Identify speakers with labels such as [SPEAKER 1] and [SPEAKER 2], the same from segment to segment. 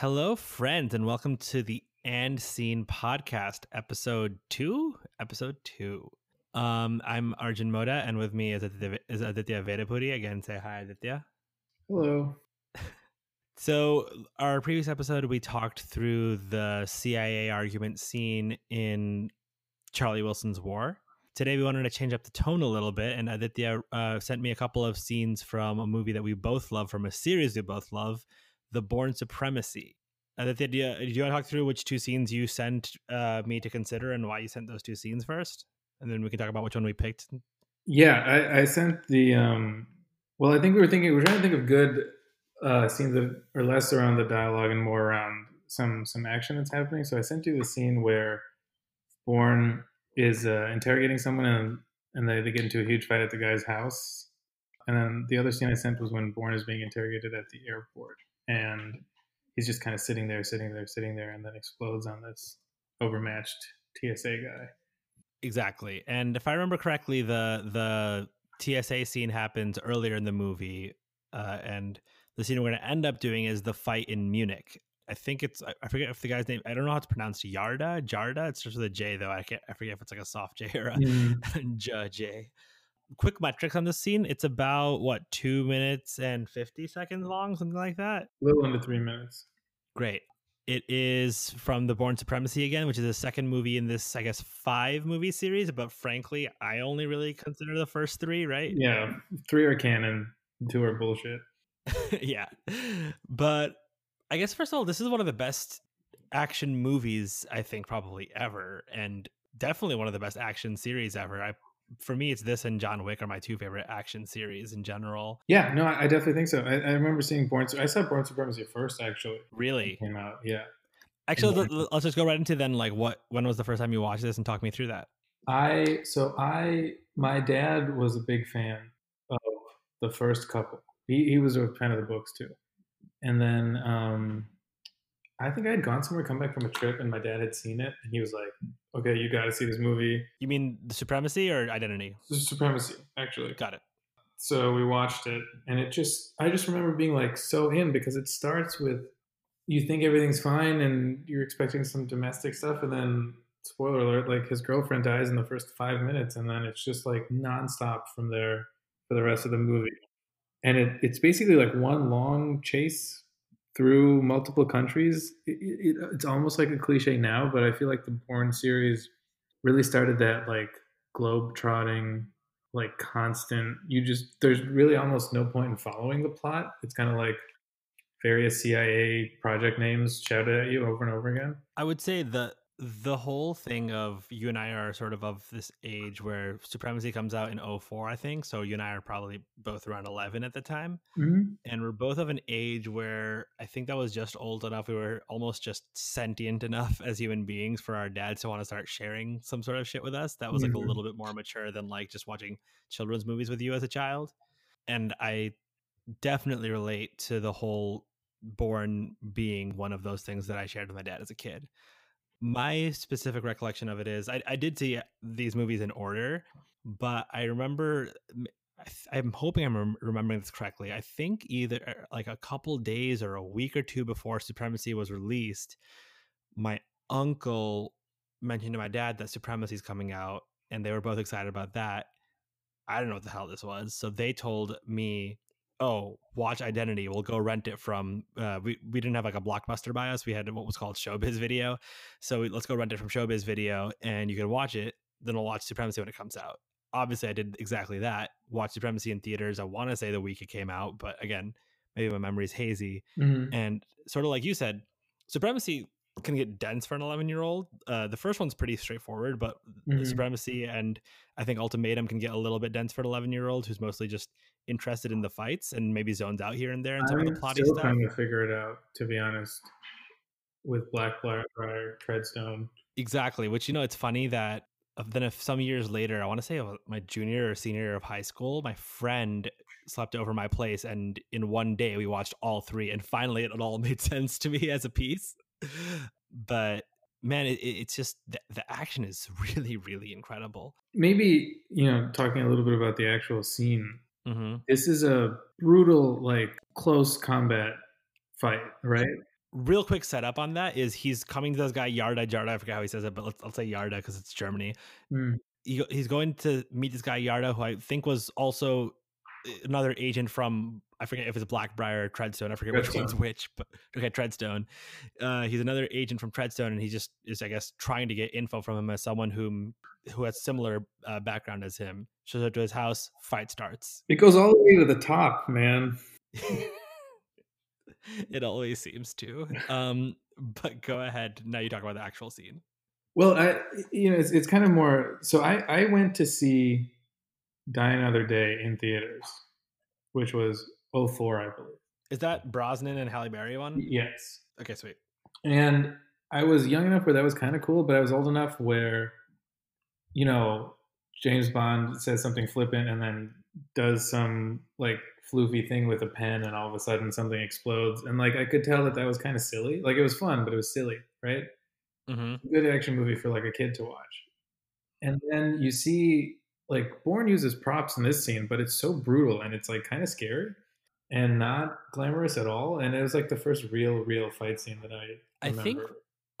[SPEAKER 1] Hello, friends, and welcome to the And Scene podcast, episode two. Episode two. Um, I'm Arjun Moda, and with me is Aditya, is Aditya Vedapudi. Again, say hi, Aditya.
[SPEAKER 2] Hello.
[SPEAKER 1] So, our previous episode, we talked through the CIA argument scene in Charlie Wilson's War. Today, we wanted to change up the tone a little bit, and Aditya uh, sent me a couple of scenes from a movie that we both love, from a series we both love, The Bourne Supremacy. Aditya, do you, do you want to talk through which two scenes you sent uh, me to consider and why you sent those two scenes first? And then we can talk about which one we picked.
[SPEAKER 2] Yeah, I, I sent the. Um, well, I think we were thinking we were trying to think of good uh, scenes that are less around the dialogue and more around some some action that's happening. So I sent you the scene where Bourne is uh, interrogating someone and and they, they get into a huge fight at the guy's house. And then the other scene I sent was when Bourne is being interrogated at the airport and he's just kind of sitting there, sitting there, sitting there, and then explodes on this overmatched TSA guy.
[SPEAKER 1] Exactly. And if I remember correctly, the the TSA scene happens earlier in the movie, uh, and the scene we're going to end up doing is the fight in Munich. I think it's I forget if the guy's name I don't know how to pronounce Yarda Jarda. It's just with a J though. I can't I forget if it's like a soft J or a mm. J. Quick metrics on this scene. It's about what two minutes and fifty seconds long, something like that.
[SPEAKER 2] A little under three minutes.
[SPEAKER 1] Great. It is from the Bourne Supremacy again, which is the second movie in this, I guess, five movie series. But frankly, I only really consider the first three, right?
[SPEAKER 2] Yeah, three are canon, two are bullshit.
[SPEAKER 1] yeah, but I guess first of all, this is one of the best action movies I think probably ever, and definitely one of the best action series ever. I for me, it's this and John Wick are my two favorite action series in general.
[SPEAKER 2] Yeah, no, I definitely think so. I, I remember seeing Bourne. I saw Bourne Supremacy first, actually.
[SPEAKER 1] Really?
[SPEAKER 2] Came out, yeah.
[SPEAKER 1] Actually, let, let's just go right into then. Like, what? When was the first time you watched this, and talk me through that?
[SPEAKER 2] I so I my dad was a big fan of the first couple. He he was a fan of the books too, and then um, I think I had gone somewhere, come back from a trip, and my dad had seen it, and he was like, "Okay, you got to see this movie."
[SPEAKER 1] You mean the Supremacy or Identity?
[SPEAKER 2] The Supremacy, actually.
[SPEAKER 1] Got it.
[SPEAKER 2] So we watched it, and it just I just remember being like so in because it starts with you think everything's fine and you're expecting some domestic stuff, and then spoiler alert, like his girlfriend dies in the first five minutes, and then it's just like nonstop from there for the rest of the movie. And it, it's basically like one long chase through multiple countries. It, it, it's almost like a cliche now, but I feel like the Bourne series really started that like globe trotting, like constant. You just there's really almost no point in following the plot. It's kind of like various CIA project names shouted at you over and over again.
[SPEAKER 1] I would say the the whole thing of you and I are sort of of this age where Supremacy comes out in 04, I think. So you and I are probably both around 11 at the time.
[SPEAKER 2] Mm-hmm.
[SPEAKER 1] And we're both of an age where I think that was just old enough. We were almost just sentient enough as human beings for our dads to want to start sharing some sort of shit with us. That was like mm-hmm. a little bit more mature than like just watching children's movies with you as a child. And I definitely relate to the whole Bourne being one of those things that I shared with my dad as a kid my specific recollection of it is I, I did see these movies in order, but I remember I am hoping I'm remembering this correctly. I think either er, like a couple days or a week or two before Supremacy was released, my uncle mentioned to my dad that Supremacy is coming out, and they were both excited about that. I don't know what the hell this was, so they told me oh, watch Identity. We'll go rent it from. Uh, we we didn't have like a blockbuster by us. We had what was called Showbiz Video. So we, let's go rent it from Showbiz Video, and you can watch it. Then we'll watch Supremacy when it comes out. Obviously, I did exactly that. Watch Supremacy in theaters. I want to say the week it came out, but again, maybe my memory's hazy. Mm-hmm. And sort of like you said, Supremacy can get dense for an 11 year old. Uh, the first one's pretty straightforward, but mm-hmm. Supremacy and I think Ultimatum can get a little bit dense for an 11 year old who's mostly just interested in the fights and maybe zones out here and there and some I'm of the plotty
[SPEAKER 2] still
[SPEAKER 1] stuff.
[SPEAKER 2] trying to figure it out, to be honest, with Black Blackbriar Treadstone.
[SPEAKER 1] Exactly. Which you know, it's funny that uh, then if some years later, I want to say my junior or senior year of high school, my friend slept over my place, and in one day we watched all three, and finally it all made sense to me as a piece. But man, it, it's just the, the action is really, really incredible.
[SPEAKER 2] Maybe you know, talking a little bit about the actual scene
[SPEAKER 1] Mm-hmm.
[SPEAKER 2] This is a brutal, like close combat fight, right?
[SPEAKER 1] real quick setup on that is he's coming to this guy Yarda Yarda. I forget how he says it, but let's, let's say Yarda because it's Germany.
[SPEAKER 2] Mm.
[SPEAKER 1] He, he's going to meet this guy Yarda, who I think was also another agent from I forget if it's Blackbriar or Treadstone. I forget which one's which, but okay, Treadstone. Uh, he's another agent from Treadstone, and he just is, I guess, trying to get info from him as someone whom who has similar uh, background as him. Shows up to his house, fight starts.
[SPEAKER 2] It goes all the way to the top, man.
[SPEAKER 1] it always seems to. Um, but go ahead. Now you talk about the actual scene.
[SPEAKER 2] Well, I you know it's it's kind of more. So I I went to see Die Another Day in theaters, which was 04, I believe.
[SPEAKER 1] Is that Brosnan and Halle Berry one?
[SPEAKER 2] Yes.
[SPEAKER 1] Okay, sweet.
[SPEAKER 2] And I was young enough where that was kind of cool, but I was old enough where, you know, James Bond says something flippant and then does some like floofy thing with a pen, and all of a sudden something explodes. And like I could tell that that was kind of silly. Like it was fun, but it was silly, right?
[SPEAKER 1] Mm-hmm.
[SPEAKER 2] Good action movie for like a kid to watch. And then you see like Bourne uses props in this scene, but it's so brutal and it's like kind of scary and not glamorous at all. And it was like the first real, real fight scene that I. Remember.
[SPEAKER 1] I think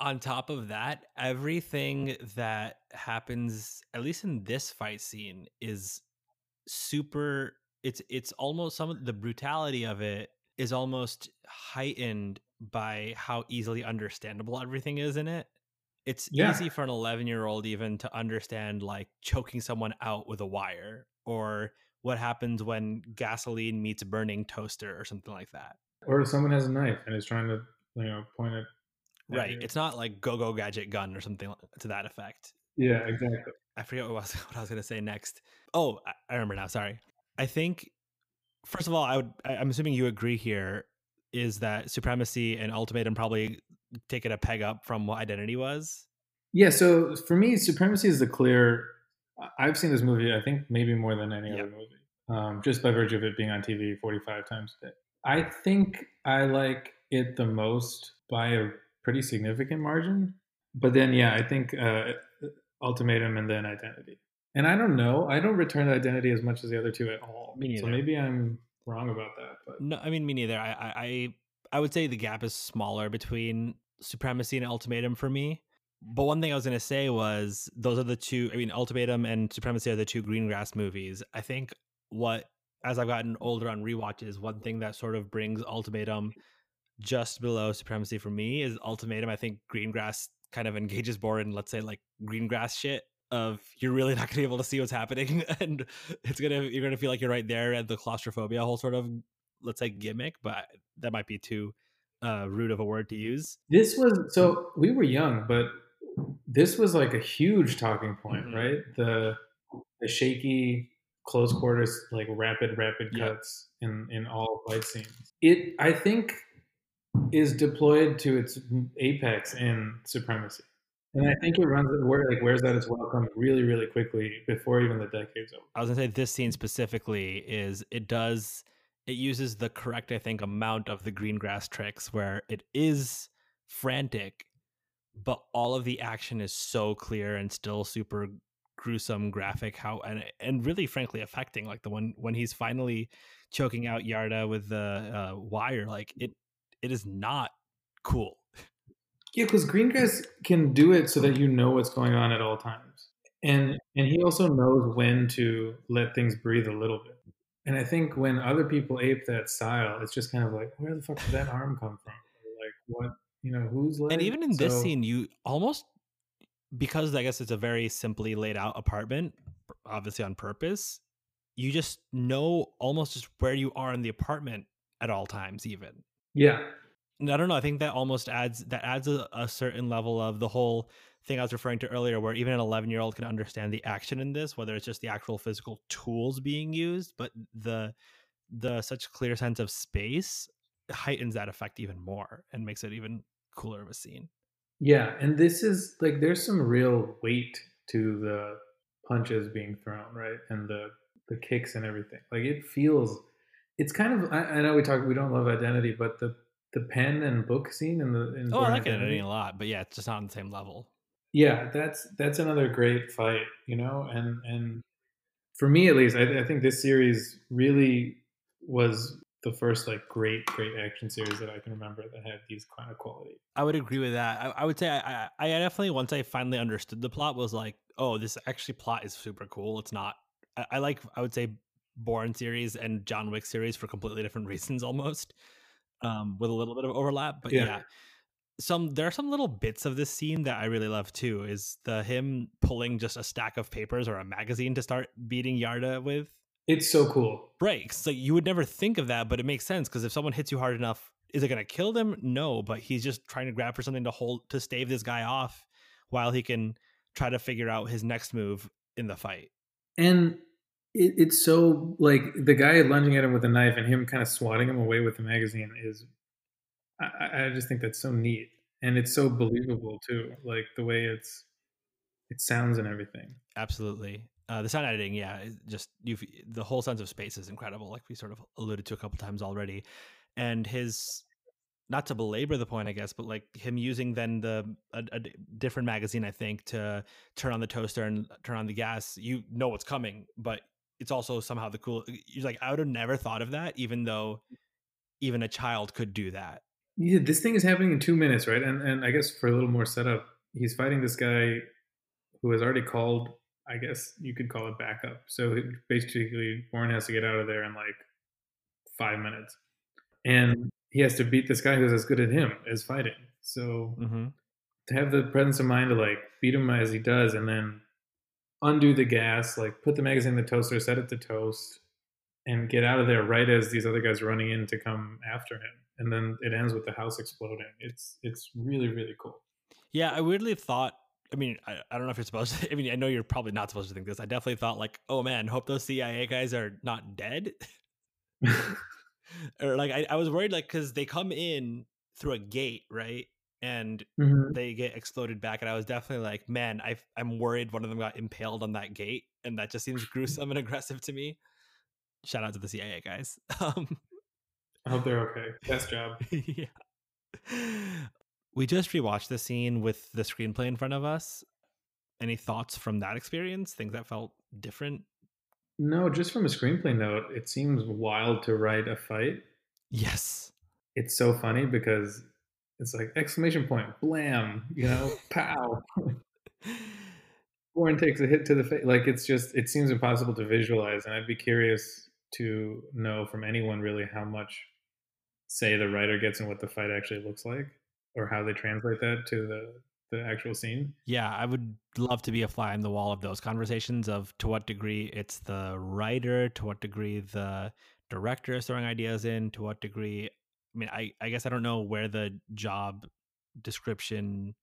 [SPEAKER 1] on top of that, everything that happens, at least in this fight scene, is super. It's it's almost some of the brutality of it is almost heightened by how easily understandable everything is in it it's yeah. easy for an 11 year old even to understand like choking someone out with a wire or what happens when gasoline meets burning toaster or something like that.
[SPEAKER 2] Or someone has a knife and is trying to you know point it
[SPEAKER 1] right you. it's not like go go gadget gun or something to that effect.
[SPEAKER 2] Yeah exactly.
[SPEAKER 1] I forget what I was, what I was gonna say next. Oh i remember now sorry. I think first of all i would i'm assuming you agree here is that supremacy and ultimatum probably take it a peg up from what identity was?
[SPEAKER 2] Yeah so for me supremacy is the clear i've seen this movie i think maybe more than any yep. other movie um, just by virtue of it being on tv 45 times a day. I think i like it the most by a pretty significant margin but then yeah i think uh, ultimatum and then identity. And i don't know i don't return to identity as much as the other two at all so maybe i'm wrong about that but
[SPEAKER 1] no i mean me neither i i I would say the gap is smaller between Supremacy and Ultimatum for me. But one thing I was going to say was those are the two, I mean, Ultimatum and Supremacy are the two Greengrass movies. I think what, as I've gotten older on rewatches, one thing that sort of brings Ultimatum just below Supremacy for me is Ultimatum. I think Greengrass kind of engages more in, let's say, like Greengrass shit of you're really not going to be able to see what's happening and it's going to you're going to feel like you're right there at the claustrophobia whole sort of let's say gimmick but that might be too uh, rude of a word to use.
[SPEAKER 2] This was so we were young, but this was like a huge talking point, mm-hmm. right? The the shaky close quarters, like rapid, rapid cuts yep. in in all fight scenes. It, I think, is deployed to its apex in Supremacy, and I think it runs where like wears out its welcome really, really quickly before even the decade's over.
[SPEAKER 1] I was gonna say this scene specifically is it does it uses the correct, I think, amount of the Greengrass tricks where it is frantic, but all of the action is so clear and still super gruesome graphic how and and really frankly affecting like the one when he's finally choking out Yarda with the uh, wire like it it is not cool.
[SPEAKER 2] Yeah because greengrass can do it so that you know what's going on at all times. And and he also knows when to let things breathe a little bit and I think when other people ape that style, it's just kind of like, where the fuck did that arm come from? like, what, you know, who's
[SPEAKER 1] leg? And even in so, this scene, you almost, because I guess it's a very simply laid out apartment, obviously on purpose, you just know almost just where you are in the apartment at all times, even.
[SPEAKER 2] Yeah.
[SPEAKER 1] And I don't know. I think that almost adds that adds a, a certain level of the whole thing I was referring to earlier, where even an 11 year old can understand the action in this, whether it's just the actual physical tools being used, but the the such clear sense of space heightens that effect even more and makes it even cooler of a scene.
[SPEAKER 2] Yeah, and this is like there's some real weight to the punches being thrown, right, and the the kicks and everything. Like it feels, it's kind of. I, I know we talk, we don't love identity, but the the pen and book scene in the in
[SPEAKER 1] oh, I like identity a lot, but yeah, it's just not on the same level.
[SPEAKER 2] Yeah, that's that's another great fight, you know, and and for me at least, I, I think this series really was the first like great great action series that I can remember that had these kind of quality.
[SPEAKER 1] I would agree with that. I, I would say I, I, I definitely once I finally understood the plot was like, oh, this actually plot is super cool. It's not. I, I like. I would say Bourne series and John Wick series for completely different reasons, almost, um, with a little bit of overlap. But yeah. yeah. Some there are some little bits of this scene that I really love too. Is the him pulling just a stack of papers or a magazine to start beating Yarda with
[SPEAKER 2] it's so cool.
[SPEAKER 1] Right. So you would never think of that, but it makes sense because if someone hits you hard enough, is it going to kill them? No, but he's just trying to grab for something to hold to stave this guy off while he can try to figure out his next move in the fight.
[SPEAKER 2] And it, it's so like the guy lunging at him with a knife and him kind of swatting him away with the magazine is, I, I just think that's so neat and it's so believable too, like the way it's it sounds and everything.
[SPEAKER 1] Absolutely. Uh, the sound editing, yeah, just you the whole sense of space is incredible, like we sort of alluded to a couple times already. And his, not to belabor the point, I guess, but like him using then the a, a different magazine, I think, to turn on the toaster and turn on the gas. You know what's coming, but it's also somehow the cool. You're like, I would have never thought of that, even though even a child could do that.
[SPEAKER 2] Yeah, this thing is happening in two minutes, right? And and I guess for a little more setup, he's fighting this guy who has already called I guess you could call it backup. So basically, Bourne has to get out of there in like five minutes, and he has to beat this guy who's as good at him as fighting. So mm-hmm. to have the presence of mind to like beat him as he does, and then undo the gas, like put the magazine in the toaster, set it to toast, and get out of there right as these other guys are running in to come after him, and then it ends with the house exploding. It's it's really really cool.
[SPEAKER 1] Yeah, I weirdly thought I mean, I, I don't know if you're supposed to. I mean, I know you're probably not supposed to think this. I definitely thought like, oh man, hope those CIA guys are not dead. or like, I, I was worried like because they come in through a gate, right? And mm-hmm. they get exploded back, and I was definitely like, man, I I'm worried one of them got impaled on that gate, and that just seems gruesome and aggressive to me. Shout out to the CIA guys. Um,
[SPEAKER 2] I hope they're okay. Best job.
[SPEAKER 1] yeah. We just rewatched the scene with the screenplay in front of us. Any thoughts from that experience? Things that felt different?
[SPEAKER 2] No, just from a screenplay note, it seems wild to write a fight.
[SPEAKER 1] Yes.
[SPEAKER 2] It's so funny because it's like exclamation point, blam, you know, pow. Bourne takes a hit to the face. Like it's just, it seems impossible to visualize. And I'd be curious to know from anyone really how much say the writer gets and what the fight actually looks like or how they translate that to the the actual scene.
[SPEAKER 1] Yeah, I would love to be a fly on the wall of those conversations of to what degree it's the writer, to what degree the director is throwing ideas in, to what degree I mean, I, I guess I don't know where the job description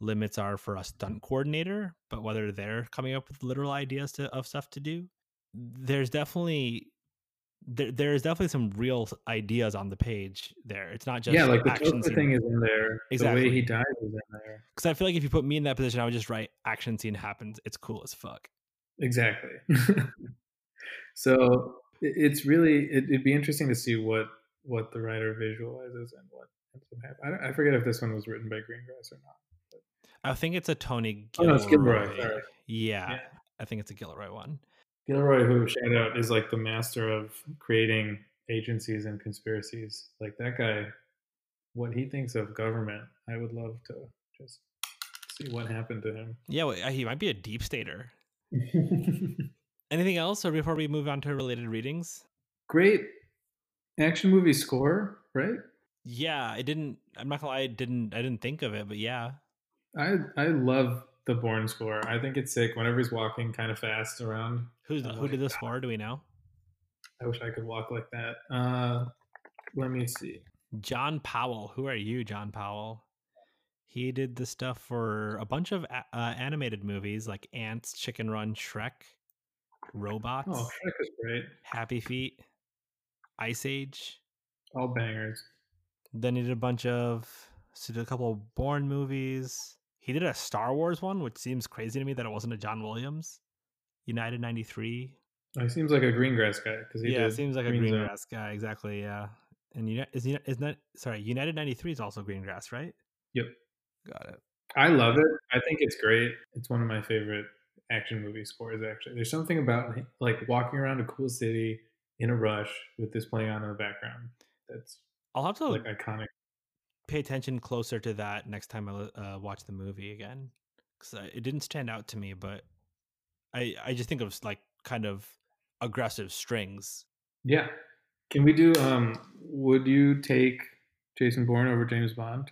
[SPEAKER 1] limits are for a stunt coordinator, but whether they're coming up with literal ideas to, of stuff to do. There's definitely there, there is definitely some real ideas on the page there. It's not just
[SPEAKER 2] yeah, like the action thing is in there. Exactly. The way he dies is in there.
[SPEAKER 1] Because I feel like if you put me in that position, I would just write action scene happens. It's cool as fuck.
[SPEAKER 2] Exactly. so it's really it, would be interesting to see what what the writer visualizes and what I, I forget if this one was written by Greengrass or not. But.
[SPEAKER 1] I think it's a Tony
[SPEAKER 2] Gilroy. Oh, no, it's Gilroy.
[SPEAKER 1] Yeah, yeah, I think it's a Gilroy one.
[SPEAKER 2] Gilroy, who shout out, is like the master of creating agencies and conspiracies. Like that guy, what he thinks of government, I would love to just see what happened to him.
[SPEAKER 1] Yeah, well, he might be a deep stater. Anything else, or before we move on to related readings?
[SPEAKER 2] Great action movie score, right?
[SPEAKER 1] Yeah, I didn't. I'm not gonna lie, I didn't. I didn't think of it, but yeah,
[SPEAKER 2] I I love the Bourne score. I think it's sick whenever he's walking kind of fast around.
[SPEAKER 1] Who's uh, who did the score? Do we know?
[SPEAKER 2] I wish I could walk like that. Uh, let me see.
[SPEAKER 1] John Powell. Who are you, John Powell? He did the stuff for a bunch of uh, animated movies like Antz, Chicken Run, Shrek, Robots.
[SPEAKER 2] Oh, Shrek is great.
[SPEAKER 1] Happy Feet, Ice Age.
[SPEAKER 2] All bangers.
[SPEAKER 1] Then he did a bunch of, so did a couple of Bourne movies. He did a Star Wars one, which seems crazy to me that it wasn't a John Williams. United '93.
[SPEAKER 2] he seems like a Greengrass guy because
[SPEAKER 1] yeah, it seems like a Green a Greengrass guy. Exactly. Yeah, and you is is not sorry. United '93 is also Greengrass, right?
[SPEAKER 2] Yep.
[SPEAKER 1] Got it.
[SPEAKER 2] I love it. I think it's great. It's one of my favorite action movie scores. Actually, there's something about like walking around a cool city, in a rush with this playing on in the background. That's
[SPEAKER 1] I'll have to
[SPEAKER 2] like iconic.
[SPEAKER 1] pay attention closer to that next time I uh, watch the movie again because it didn't stand out to me, but I I just think of like kind of aggressive strings.
[SPEAKER 2] Yeah. Can we do? Um, would you take Jason Bourne over James Bond?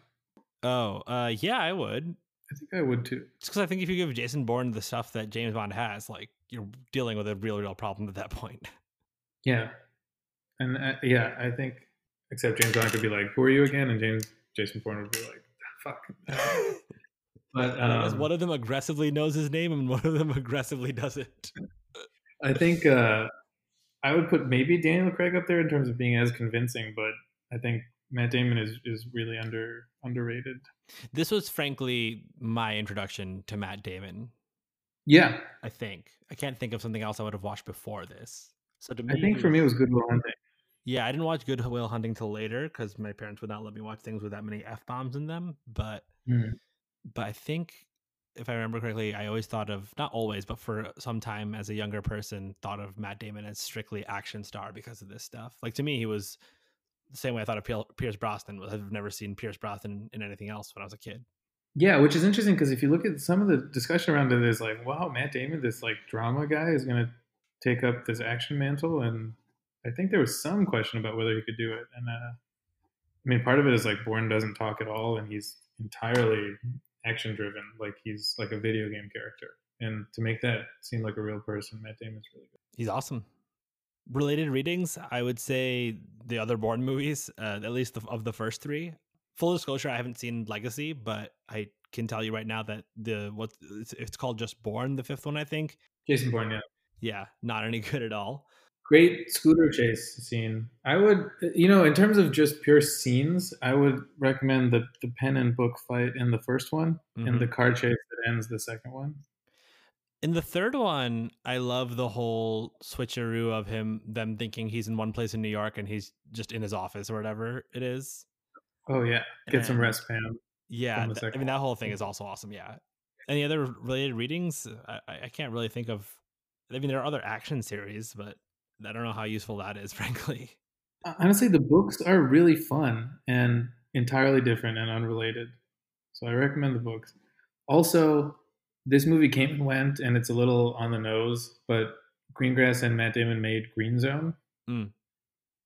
[SPEAKER 1] Oh, uh, yeah, I would.
[SPEAKER 2] I think I would too.
[SPEAKER 1] Just because I think if you give Jason Bourne the stuff that James Bond has, like you're dealing with a real, real problem at that point.
[SPEAKER 2] Yeah, and uh, yeah, I think except James Bond could be like, "Who are you again?" and James Jason Bourne would be like, "Fuck."
[SPEAKER 1] but um, one of them aggressively knows his name, and one of them aggressively doesn't.
[SPEAKER 2] I think uh, I would put maybe Daniel Craig up there in terms of being as convincing, but I think Matt Damon is is really under underrated.
[SPEAKER 1] This was frankly my introduction to Matt Damon.
[SPEAKER 2] Yeah,
[SPEAKER 1] I think I can't think of something else I would have watched before this. So to
[SPEAKER 2] me, I think for me it was Good Will Hunting.
[SPEAKER 1] Yeah, I didn't watch Good Will Hunting till later because my parents would not let me watch things with that many f bombs in them. But mm. But I think if I remember correctly, I always thought of not always, but for some time as a younger person, thought of Matt Damon as strictly action star because of this stuff. Like to me, he was the same way I thought of Pierce Brosnan. I've never seen Pierce Brosnan in anything else when I was a kid.
[SPEAKER 2] Yeah, which is interesting because if you look at some of the discussion around it, is like, wow, Matt Damon, this like drama guy, is going to take up this action mantle, and I think there was some question about whether he could do it. And uh, I mean, part of it is like Bourne doesn't talk at all, and he's entirely action driven, like he's like a video game character. And to make that seem like a real person, Matt Damon's really good.
[SPEAKER 1] He's awesome. Related readings, I would say the other Bourne movies, uh, at least the, of the first three. Full disclosure, I haven't seen Legacy, but I can tell you right now that the what it's, it's called just Bourne, the fifth one, I think.
[SPEAKER 2] Jason Bourne, yeah.
[SPEAKER 1] Yeah, not any good at all.
[SPEAKER 2] Great scooter chase scene. I would, you know, in terms of just pure scenes, I would recommend the the pen and book fight in the first one mm-hmm. and the car chase that ends the second one.
[SPEAKER 1] In the third one, I love the whole switcheroo of him, them thinking he's in one place in New York and he's just in his office or whatever it is.
[SPEAKER 2] Oh yeah, get and, some rest, Pam.
[SPEAKER 1] Yeah, th- I mean that whole thing is also awesome. Yeah. Any other related readings? I, I can't really think of. I mean, there are other action series, but I don't know how useful that is, frankly.
[SPEAKER 2] Honestly, the books are really fun and entirely different and unrelated. So I recommend the books. Also, this movie came and went, and it's a little on the nose, but Greengrass and Matt Damon made Green Zone, mm.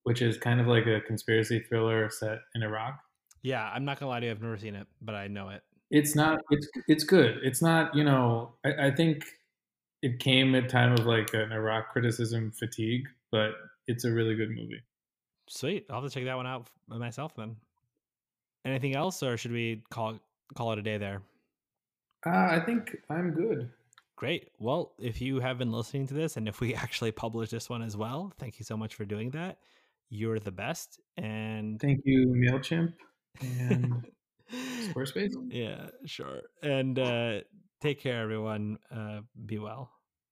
[SPEAKER 2] which is kind of like a conspiracy thriller set in Iraq.
[SPEAKER 1] Yeah, I'm not gonna lie to you, I've never seen it, but I know it.
[SPEAKER 2] It's not. It's it's good. It's not. You know, I, I think it came at time of like an Iraq criticism fatigue, but it's a really good movie.
[SPEAKER 1] Sweet. I'll have to check that one out myself then. Anything else, or should we call call it a day there?
[SPEAKER 2] Uh, I think I'm good.
[SPEAKER 1] Great. Well, if you have been listening to this, and if we actually publish this one as well, thank you so much for doing that. You're the best. And
[SPEAKER 2] thank you, Mailchimp and Squarespace.
[SPEAKER 1] Yeah, sure. And uh, take care, everyone. Uh, be well.